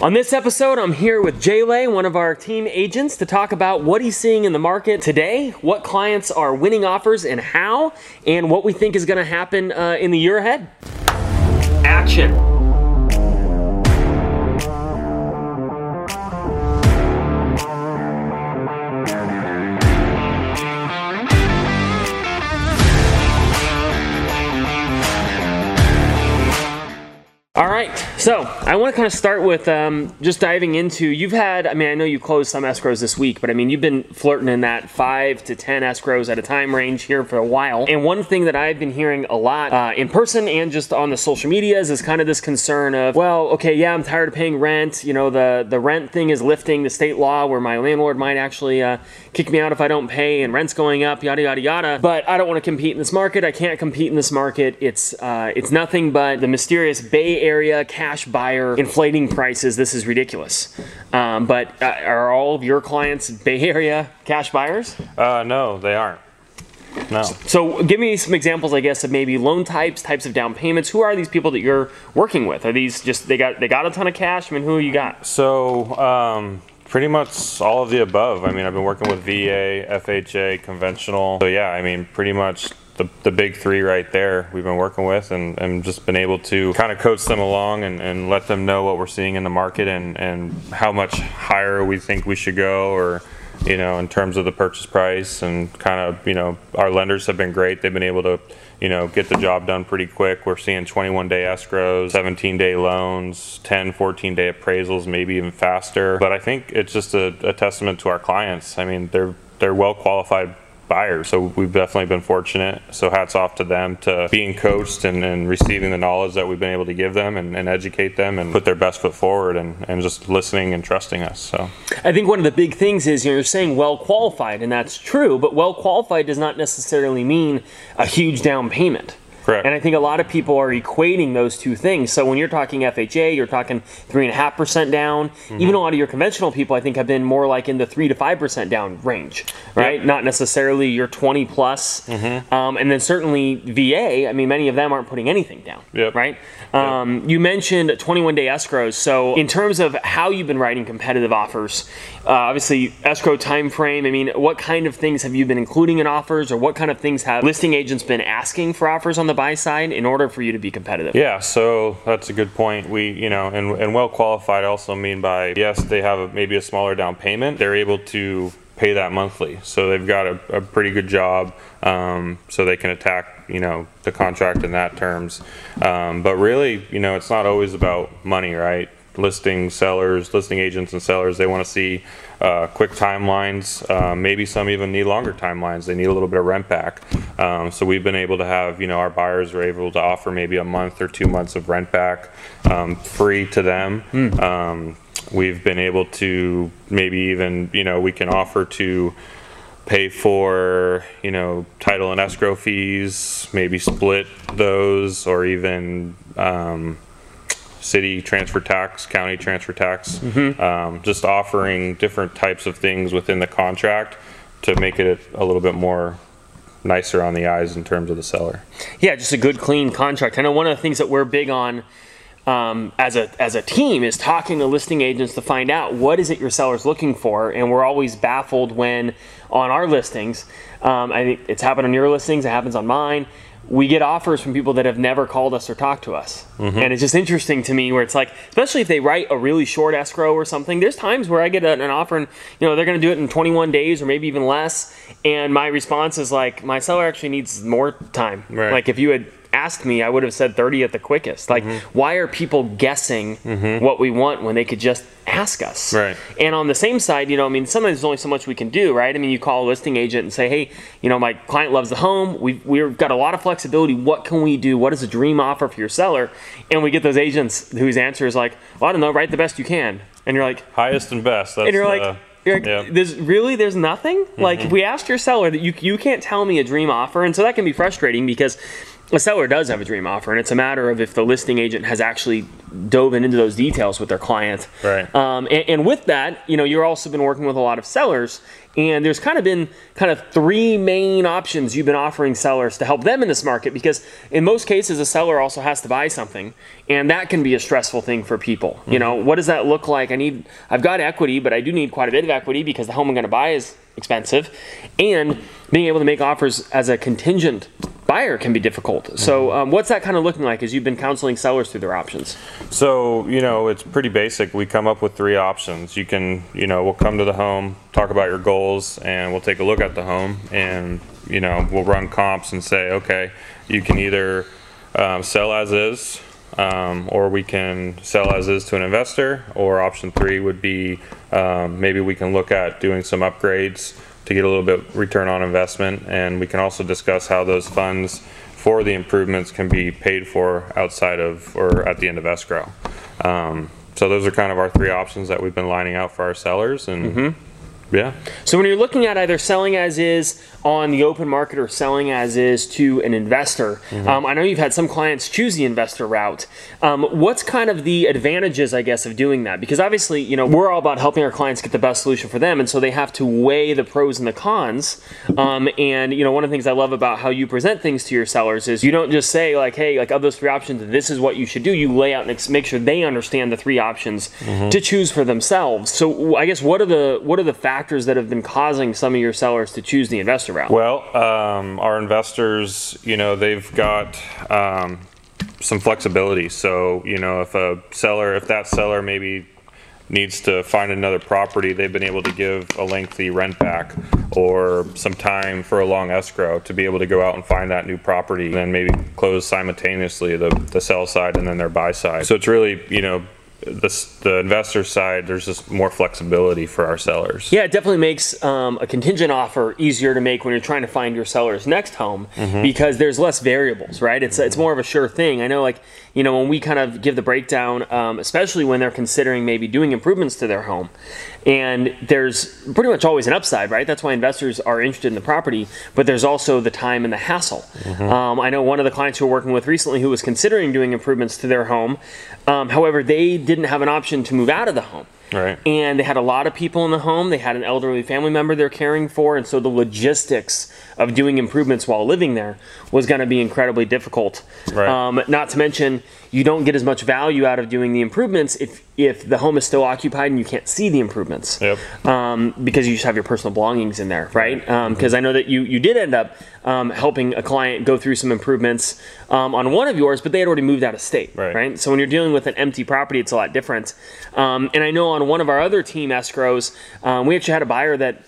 On this episode, I'm here with Jay Lay, one of our team agents, to talk about what he's seeing in the market today, what clients are winning offers and how, and what we think is going to happen uh, in the year ahead. Action. So I want to kind of start with um, just diving into. You've had, I mean, I know you closed some escrows this week, but I mean, you've been flirting in that five to 10 escrows at a time range here for a while. And one thing that I've been hearing a lot uh, in person and just on the social medias is kind of this concern of, well, okay, yeah, I'm tired of paying rent. You know, the, the rent thing is lifting the state law where my landlord might actually uh, kick me out if I don't pay and rent's going up, yada, yada, yada. But I don't want to compete in this market. I can't compete in this market. It's, uh, it's nothing but the mysterious Bay area cash buyer inflating prices. This is ridiculous. Um, but uh, are all of your clients Bay Area cash buyers? Uh, no, they aren't. No. So give me some examples, I guess, of maybe loan types, types of down payments. Who are these people that you're working with? Are these just they got they got a ton of cash? I mean, who you got? So, um, pretty much all of the above. I mean, I've been working with VA, FHA, conventional. So yeah, I mean, pretty much the, the big three right there we've been working with and, and just been able to kind of coach them along and, and let them know what we're seeing in the market and, and how much higher we think we should go or you know in terms of the purchase price and kind of you know our lenders have been great. They've been able to you know get the job done pretty quick. We're seeing 21 day escrows 17 day loans 10 14 day appraisals maybe even faster. But i think it's just a, a testament to our clients. I mean they're they're well qualified buyers. So we've definitely been fortunate. So hats off to them to being coached and, and receiving the knowledge that we've been able to give them and, and, educate them and put their best foot forward and, and just listening and trusting us. So I think one of the big things is you know, you're saying well qualified, and that's true, but well qualified does not necessarily mean a huge down payment. Correct. And I think a lot of people are equating those two things. So when you're talking FHA, you're talking three and a half percent down. Mm-hmm. Even a lot of your conventional people, I think, have been more like in the three to five percent down range, right? Yep. Not necessarily your 20 plus. Mm-hmm. Um, and then certainly VA. I mean, many of them aren't putting anything down, yep. right? Um, yep. You mentioned 21 day escrows. So in terms of how you've been writing competitive offers, uh, obviously escrow time frame. I mean, what kind of things have you been including in offers, or what kind of things have listing agents been asking for offers on the buy side in order for you to be competitive? Yeah, so that's a good point. We, you know, and, and well qualified also mean by yes, they have a, maybe a smaller down payment. They're able to pay that monthly, so they've got a, a pretty good job, um, so they can attack, you know, the contract in that terms. Um, but really, you know, it's not always about money, right? Listing sellers, listing agents and sellers, they want to see uh, quick timelines. Uh, maybe some even need longer timelines. They need a little bit of rent back. Um, so we've been able to have, you know, our buyers are able to offer maybe a month or two months of rent back um, free to them. Mm. Um, we've been able to maybe even, you know, we can offer to pay for you know title and escrow fees maybe split those or even um, city transfer tax, county transfer tax, mm-hmm. um, just offering different types of things within the contract to make it a little bit more nicer on the eyes in terms of the seller. Yeah, just a good, clean contract. I know one of the things that we're big on um, as a as a team is talking to listing agents to find out what is it your seller's looking for, and we're always baffled when on our listings. Um, I think it's happened on your listings, it happens on mine we get offers from people that have never called us or talked to us. Mm-hmm. And it's just interesting to me where it's like, especially if they write a really short escrow or something, there's times where I get an offer and, you know, they're going to do it in 21 days or maybe even less. And my response is like, my seller actually needs more time. Right. Like if you had asked me, I would have said 30 at the quickest. Like, mm-hmm. why are people guessing mm-hmm. what we want when they could just ask us? Right. And on the same side, you know, I mean, sometimes there's only so much we can do, right? I mean, you call a listing agent and say, hey, you know, my client loves the home. We've, we've got a lot of flexibility. What can we do? What is a dream offer for your seller? And we get those agents whose answer is like, well, I don't know, write the best you can. And you're like, highest and best. That's and you're like, like, yeah. there's really there's nothing. Mm-hmm. Like if we asked your seller that you you can't tell me a dream offer, and so that can be frustrating because a seller does have a dream offer, and it's a matter of if the listing agent has actually dove into those details with their client. Right. Um, and, and with that, you know, you're also been working with a lot of sellers, and there's kind of been kind of three main options you've been offering sellers to help them in this market because in most cases a seller also has to buy something and that can be a stressful thing for people mm-hmm. you know what does that look like i need i've got equity but i do need quite a bit of equity because the home i'm going to buy is expensive and being able to make offers as a contingent buyer can be difficult. So, um, what's that kind of looking like as you've been counseling sellers through their options? So, you know, it's pretty basic. We come up with three options. You can, you know, we'll come to the home, talk about your goals, and we'll take a look at the home, and you know, we'll run comps and say, okay, you can either um, sell as is. Um, or we can sell as is to an investor, or option three would be um, maybe we can look at doing some upgrades to get a little bit return on investment. And we can also discuss how those funds for the improvements can be paid for outside of or at the end of escrow. Um, so those are kind of our three options that we've been lining out for our sellers and mm-hmm. Yeah. So when you're looking at either selling as is on the open market or selling as is to an investor, mm-hmm. um, I know you've had some clients choose the investor route. Um, what's kind of the advantages, I guess, of doing that? Because obviously, you know, we're all about helping our clients get the best solution for them, and so they have to weigh the pros and the cons. Um, and you know, one of the things I love about how you present things to your sellers is you don't just say like, "Hey, like of those three options, this is what you should do." You lay out and make sure they understand the three options mm-hmm. to choose for themselves. So I guess what are the what are the factors factors that have been causing some of your sellers to choose the investor route? Well, um, our investors, you know, they've got um, some flexibility. So, you know, if a seller, if that seller maybe needs to find another property, they've been able to give a lengthy rent back or some time for a long escrow to be able to go out and find that new property and then maybe close simultaneously the, the sell side and then their buy side. So it's really, you know, the, the investor side, there's just more flexibility for our sellers. Yeah, it definitely makes um, a contingent offer easier to make when you're trying to find your seller's next home mm-hmm. because there's less variables, right? It's mm-hmm. it's more of a sure thing. I know, like you know, when we kind of give the breakdown, um, especially when they're considering maybe doing improvements to their home, and there's pretty much always an upside, right? That's why investors are interested in the property, but there's also the time and the hassle. Mm-hmm. Um, I know one of the clients who we're working with recently who was considering doing improvements to their home. Um, however, they didn't have an option to move out of the home. Right. And they had a lot of people in the home. They had an elderly family member they're caring for, and so the logistics of doing improvements while living there was going to be incredibly difficult. Right. Um, not to mention, you don't get as much value out of doing the improvements if if the home is still occupied and you can't see the improvements. Yep. Um, because you just have your personal belongings in there, right? Because um, mm-hmm. I know that you you did end up um, helping a client go through some improvements um, on one of yours, but they had already moved out of state, right? right? So when you're dealing with an empty property, it's a lot different. Um, and I know on one of our other team escrows, um, we actually had a buyer that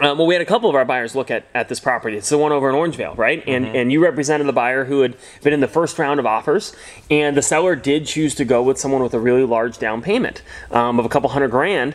um, well, we had a couple of our buyers look at, at this property. It's the one over in Orangevale, right? And mm-hmm. and you represented the buyer who had been in the first round of offers, and the seller did choose to go with someone with a really large down payment um, of a couple hundred grand.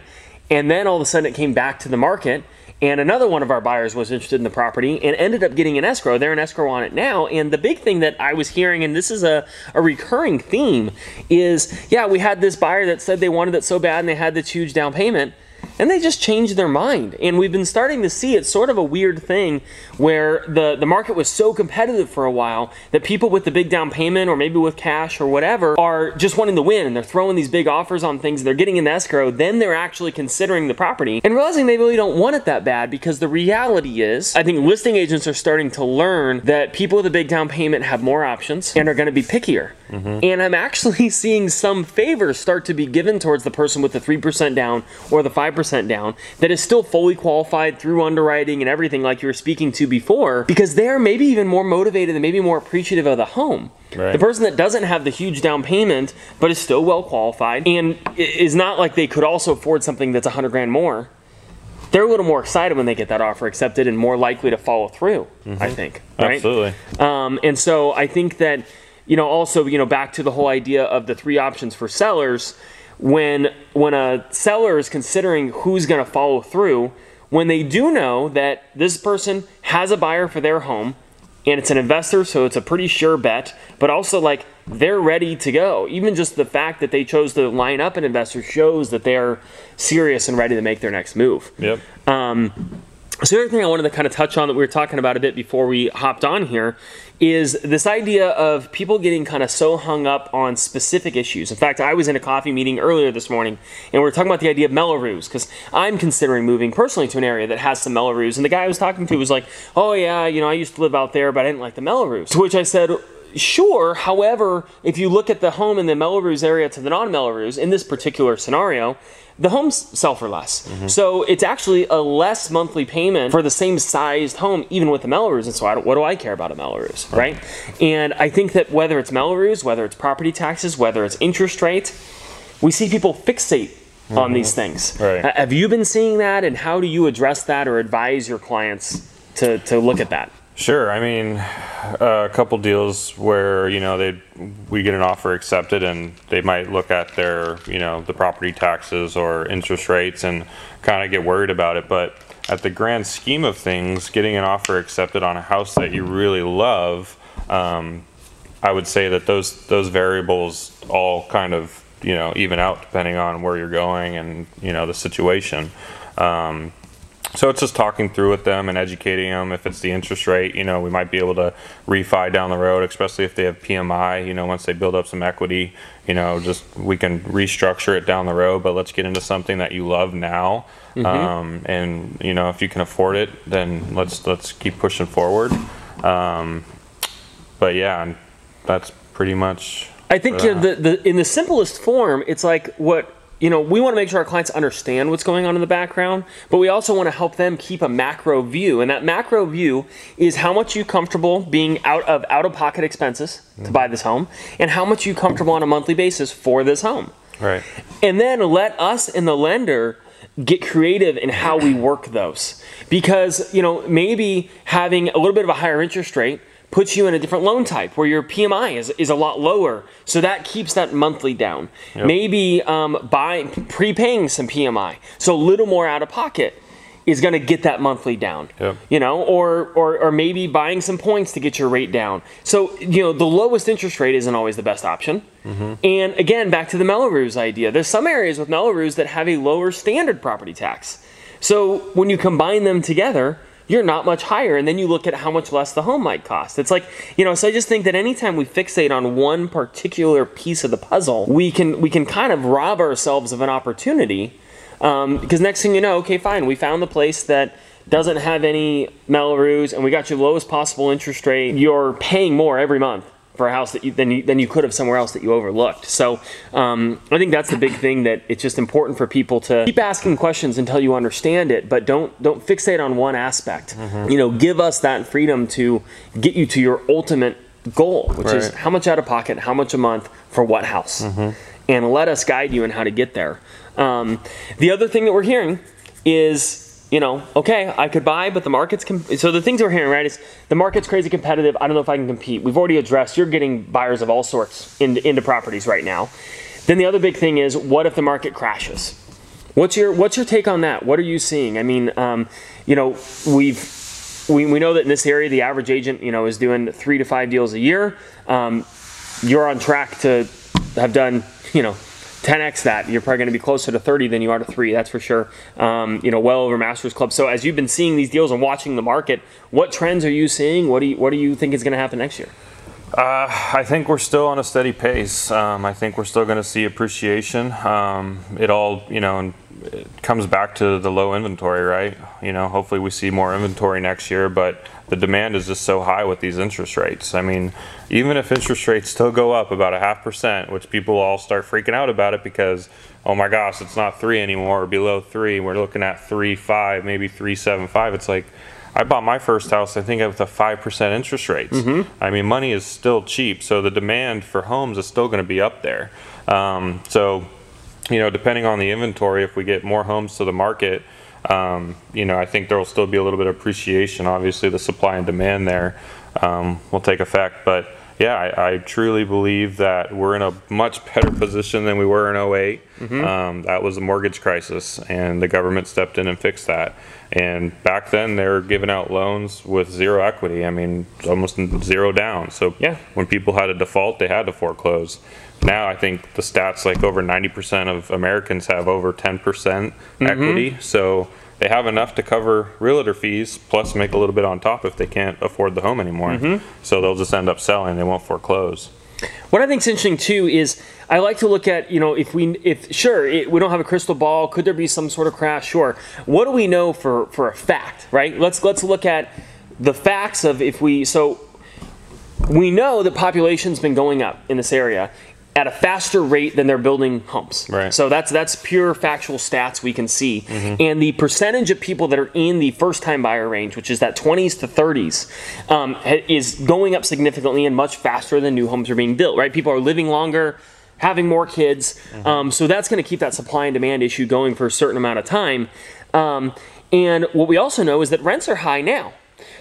And then all of a sudden, it came back to the market, and another one of our buyers was interested in the property and ended up getting an escrow. They're an escrow on it now. And the big thing that I was hearing, and this is a, a recurring theme, is yeah, we had this buyer that said they wanted it so bad and they had this huge down payment and they just changed their mind. And we've been starting to see it's sort of a weird thing where the, the market was so competitive for a while that people with the big down payment or maybe with cash or whatever are just wanting to win and they're throwing these big offers on things they're getting in escrow. Then they're actually considering the property and realizing they really don't want it that bad because the reality is, I think listing agents are starting to learn that people with a big down payment have more options and are going to be pickier. Mm-hmm. And I'm actually seeing some favors start to be given towards the person with the 3% down or the 5% down that is still fully qualified through underwriting and everything like you were speaking to before because they're maybe even more motivated and maybe more appreciative of the home. Right. The person that doesn't have the huge down payment but is still well qualified and is not like they could also afford something that's 100 grand more they're a little more excited when they get that offer accepted and more likely to follow through. Mm-hmm. I think. Right? Absolutely. Um, and so I think that you know, also, you know, back to the whole idea of the three options for sellers, when when a seller is considering who's going to follow through, when they do know that this person has a buyer for their home and it's an investor, so it's a pretty sure bet, but also like they're ready to go. Even just the fact that they chose to line up an investor shows that they're serious and ready to make their next move. Yep. Um, so the other thing I wanted to kind of touch on that we were talking about a bit before we hopped on here is this idea of people getting kind of so hung up on specific issues. In fact, I was in a coffee meeting earlier this morning and we were talking about the idea of Mello-Roos because I'm considering moving personally to an area that has some Mello-Roos. And the guy I was talking to was like, oh yeah, you know, I used to live out there, but I didn't like the Mello-Roos. To which I said, Sure. However, if you look at the home in the Mello-Roos area to the non-Mello-Roos in this particular scenario, the homes sell for less. Mm-hmm. So it's actually a less monthly payment for the same sized home, even with the Mello-Roos. And so, what do I care about a Mello-Roos, right? right? And I think that whether it's Mello-Roos, whether it's property taxes, whether it's interest rate, we see people fixate mm-hmm. on these things. Right. Uh, have you been seeing that, and how do you address that or advise your clients to, to look at that? Sure. I mean, a couple deals where you know they we get an offer accepted, and they might look at their you know the property taxes or interest rates and kind of get worried about it. But at the grand scheme of things, getting an offer accepted on a house that you really love, um, I would say that those those variables all kind of you know even out depending on where you're going and you know the situation. Um, so it's just talking through with them and educating them. If it's the interest rate, you know, we might be able to refi down the road, especially if they have PMI. You know, once they build up some equity, you know, just we can restructure it down the road. But let's get into something that you love now, mm-hmm. um, and you know, if you can afford it, then let's let's keep pushing forward. Um, but yeah, that's pretty much. I think the, the in the simplest form, it's like what you know, we want to make sure our clients understand what's going on in the background, but we also want to help them keep a macro view. And that macro view is how much you comfortable being out of out of pocket expenses mm-hmm. to buy this home and how much you comfortable on a monthly basis for this home. Right. And then let us and the lender get creative in how we work those. Because, you know, maybe having a little bit of a higher interest rate puts you in a different loan type where your PMI is, is a lot lower. So that keeps that monthly down. Yep. Maybe um, buying, prepaying some PMI. So a little more out of pocket is going to get that monthly down. Yep. You know, or, or or maybe buying some points to get your rate down. So you know, the lowest interest rate isn't always the best option. Mm-hmm. And again, back to the Mello-Roos idea. There's some areas with Mello-Roos that have a lower standard property tax. So when you combine them together, you're not much higher. And then you look at how much less the home might cost. It's like, you know, so I just think that anytime we fixate on one particular piece of the puzzle, we can we can kind of rob ourselves of an opportunity. Um, because next thing you know, okay, fine, we found the place that doesn't have any Mello-Roos and we got your lowest possible interest rate. You're paying more every month for a house that you than you than you could have somewhere else that you overlooked. So um, I think that's the big thing that it's just important for people to keep asking questions until you understand it, but don't don't fixate on one aspect. Mm-hmm. You know, give us that freedom to get you to your ultimate goal, which right. is how much out of pocket, how much a month for what house, mm-hmm. and let us guide you in how to get there. Um, the other thing that we're hearing is you know, okay, I could buy, but the market's so the things we're hearing right is the market's crazy competitive. I don't know if I can compete. We've already addressed you're getting buyers of all sorts into, into properties right now. Then the other big thing is what if the market crashes? What's your what's your take on that? What are you seeing? I mean, um, you know, we've we, we know that in this area the average agent you know is doing three to five deals a year. Um, you're on track to have done you know 10x that. You're probably going to be closer to 30 than you are to three. That's for sure. Um, you know, well over Masters Club. So as you've been seeing these deals and watching the market, what trends are you seeing? What do you what do you think is going to happen next year? Uh, I think we're still on a steady pace. Um, I think we're still going to see appreciation. Um, it all, you know, it comes back to the low inventory, right? You know, hopefully we see more inventory next year, but the demand is just so high with these interest rates. I mean, even if interest rates still go up about a half percent, which people all start freaking out about it because, oh my gosh, it's not three anymore, or below three. We're looking at three five, maybe three seven five. It's like I bought my first house, I think, with a five percent interest rates. Mm-hmm. I mean, money is still cheap, so the demand for homes is still going to be up there. Um, so, you know, depending on the inventory, if we get more homes to the market um, you know, I think there will still be a little bit of appreciation. Obviously, the supply and demand there um, will take effect. But yeah, I, I, truly believe that we're in a much better position than we were in 8 mm-hmm. um, that was a mortgage crisis, and the government stepped in and fixed that. And back then, they were giving out loans with zero equity. I mean, almost zero down. So yeah. when people had a default, they had to foreclose now I think the stats like over 90% of Americans have over 10% mm-hmm. equity. So they have enough to cover realtor fees plus make a little bit on top if they can't afford the home anymore. Mm-hmm. So they'll just end up selling. They won't foreclose. What I think is interesting too is I like to look at you know if we if sure it, we don't have a crystal ball could there be some sort of crash sure what do we know for for a fact right let's let's look at the facts of if we so we know that population's been going up in this area at a faster rate than they're building homes. Right. So that's that's pure factual stats we can see. And the percentage of people that are in the first time buyer range, which is that 20s to 30s, um, is going up significantly and much faster than new homes are being built. Right. People are living longer. Having more kids, um, so that's going to keep that supply and demand issue going for a certain amount of time. Um, and what we also know is that rents are high now.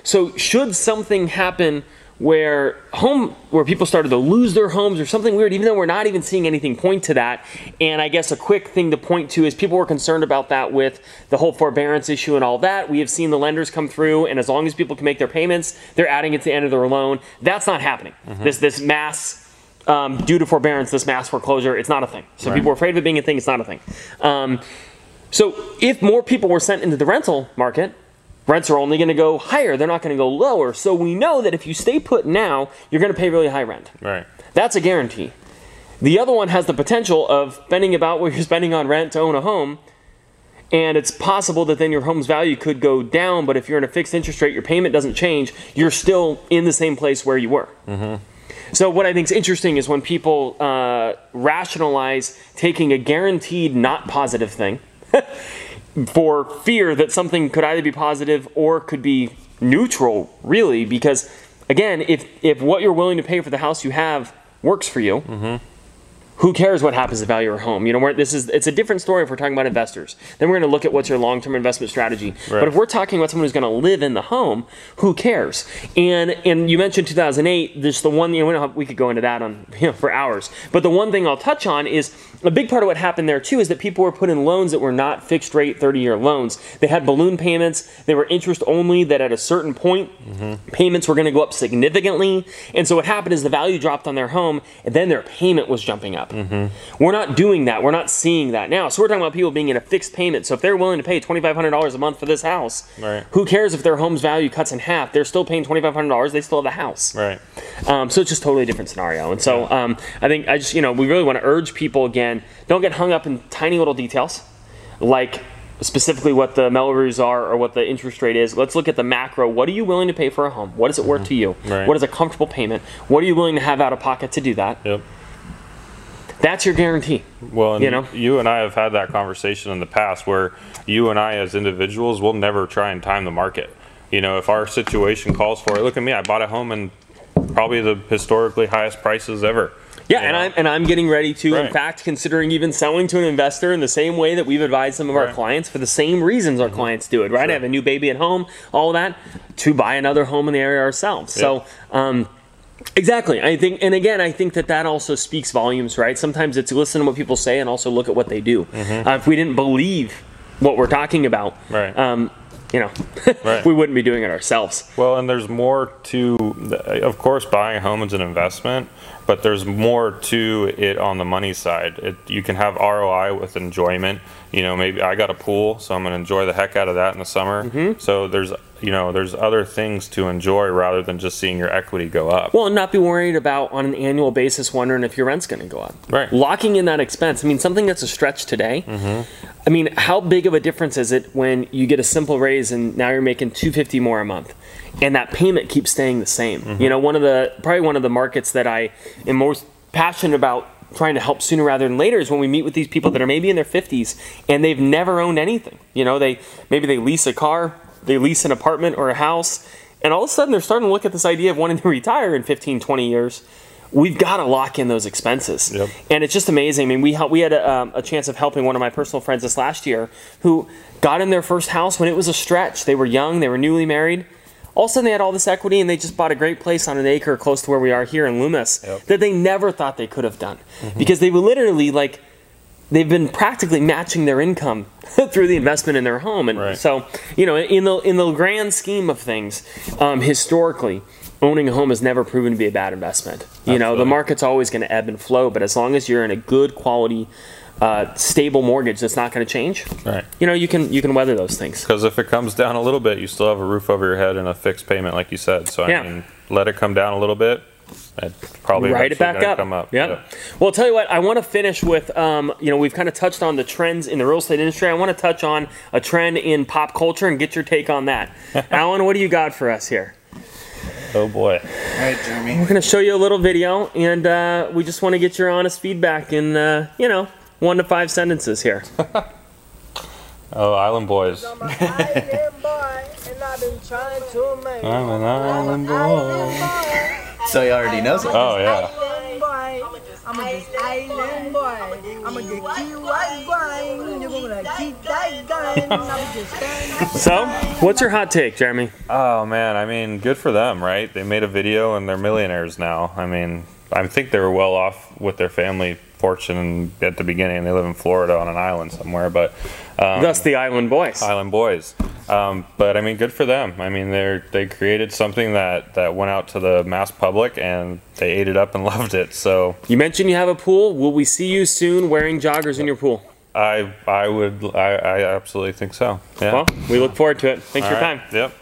So should something happen where home where people started to lose their homes or something weird, even though we're not even seeing anything point to that. And I guess a quick thing to point to is people were concerned about that with the whole forbearance issue and all that. We have seen the lenders come through, and as long as people can make their payments, they're adding it to the end of their loan. That's not happening. This this mass um, due to forbearance, this mass foreclosure, it's not a thing. So Right. people are afraid of it being a thing. It's not a thing. Um, so if more people were sent into the rental market, rents are only going to go higher. They're not going to go lower. So we know that if you stay put now, you're going to pay really high rent. Right. That's a guarantee. The other one has the potential of spending about what you're spending on rent to own a home. And it's possible that then your home's value could go down, but if you're in a fixed interest rate, your payment doesn't change, you're still in the same place where you were. Mm-hmm. So, what I think is interesting is when people uh, rationalize taking a guaranteed not positive thing for fear that something could either be positive or could be neutral, really, because again, if, if what you're willing to pay for the house you have works for you, mm-hmm. Who cares what happens to value of your home? You know, this is it's a different story if we're talking about investors. Then we're going to look at what's your long-term investment strategy. But if we're talking about someone who's going to live in the home, who cares? And and you mentioned 2008. Just the one you know we, don't have, we could go into that on you know for hours. But the one thing I'll touch on is a big part of what happened there too is that people were put in loans that were not fixed rate 30-year loans. They had balloon payments. They were interest only. That at a certain point, mm-hmm. payments were going to go up significantly. And so what happened is the value dropped on their home, and then their payment was jumping up. We're not doing that. We're not seeing that now. So we're talking about people being in a fixed payment. So if they're willing to pay twenty five hundred dollars a month for this house, Right. who cares if their home's value cuts in half? They're still paying twenty five hundred dollars. They still have the house. Right. Um, so it's just totally different scenario. And so um, I think I just you know we really want to urge people again: don't get hung up in tiny little details, like specifically what the Mello-Roos are or what the interest rate is. Let's look at the macro. What are you willing to pay for a home? What is it worth to you? Right. What is a comfortable payment? What are you willing to have out of pocket to do that? Yep. That's your guarantee. Well, and You know? you and I have had that conversation in the past where you and I, as individuals, will never try and time the market. You know, if our situation calls for it, look at me, I bought a home in probably the historically highest prices ever. Yeah, and know? I'm and I'm getting ready to, in fact, considering even selling to an investor in the same way that we've advised some of our Right. Mm-hmm. clients for the same reasons our clients do it. Right, I have a new baby at home, all that, to buy another home in the area ourselves. So. Um, Exactly. I think, and again, I think that that also speaks volumes, right? Sometimes it's listen to what people say and also look at what they do. Mm-hmm. Uh, if we didn't believe what we're talking about, Right. um, you know, Right. we wouldn't be doing it ourselves. Well, and there's more to, of course, buying a home is an investment, but there's more to it on the money side. It, you can have ROI with enjoyment. You know, maybe I got a pool, so I'm going to enjoy the heck out of that in the summer. Mm-hmm. So there's, you know, there's other things to enjoy rather than just seeing your equity go up. Well, and not be worried about on an annual basis wondering if your rent's going to go up. Right. Locking in that expense. I mean, something that's a stretch today. Mm-hmm. I mean, how big of a difference is it when you get a simple raise and now you're making 250 more a month, and that payment keeps staying the same? Mm-hmm. You know, one of the probably one of the markets that I am most passionate about trying to help sooner rather than later is when we meet with these people that are maybe in their 50s and they've never owned anything. You know, they maybe they lease a car, they lease an apartment or a house, and all of a sudden they're starting to look at this idea of wanting to retire in 15, 20 years. We've got to lock in those expenses, Yep. and it's just amazing. I mean, we help, we had a, um, a chance of helping one of my personal friends this last year who got in their first house when it was a stretch. They were young, they were newly married. All of a sudden, they had all this equity, and they just bought a great place on an acre close to where we are here in Loomis Yep. that they never thought they could have done because they were literally like they've been practically matching their income through the investment in their home and Right. so you know in the in the grand scheme of things um, historically owning a home has never proven to be a bad investment you know the market's always going to ebb and flow but as long as you're in a good quality uh, stable mortgage that's not going to change, Right. you know, you can you can weather those things. Because if it comes down a little bit, you still have a roof over your head and a fixed payment, like you said. So I Yeah. mean, let it come down a little bit. It probably Write it back gonna up. Come up. Yep. Well, I'll tell you what, I want to finish with, um, you know, we've kind of touched on the trends in the real estate industry. I want to touch on a trend in pop culture and get your take on that. Alan, what do you got for us here? Oh boy. All right, Jeremy. We're going to show you a little video, and uh, we just want to get your honest feedback in, uh, you know, one to five sentences here. Oh, Island Boys. I'm an island boy, and I've been trying to make I'm an island boy. boy. So he already knows it. Oh yeah. I'm a just island boy. I'm a just keep right going. You're gonna keep that going. I'm just standing. So, what's your hot take, Jeremy? Oh man, I mean, good for them, right? They made a video and they're millionaires now. I mean, I think they were well off with their family fortune at the beginning. They live in Florida on an island somewhere, but um, Thus, the Island Boys. Island Boys. Um, but I mean, good for them. I mean, they they created something that that went out to the mass public and they ate it up and loved it. So You mentioned you have a pool. Will we see you soon wearing joggers in your pool? I I would I, I absolutely think so. Yeah. Well, we look forward to it. Thanks for your right. time. Yep.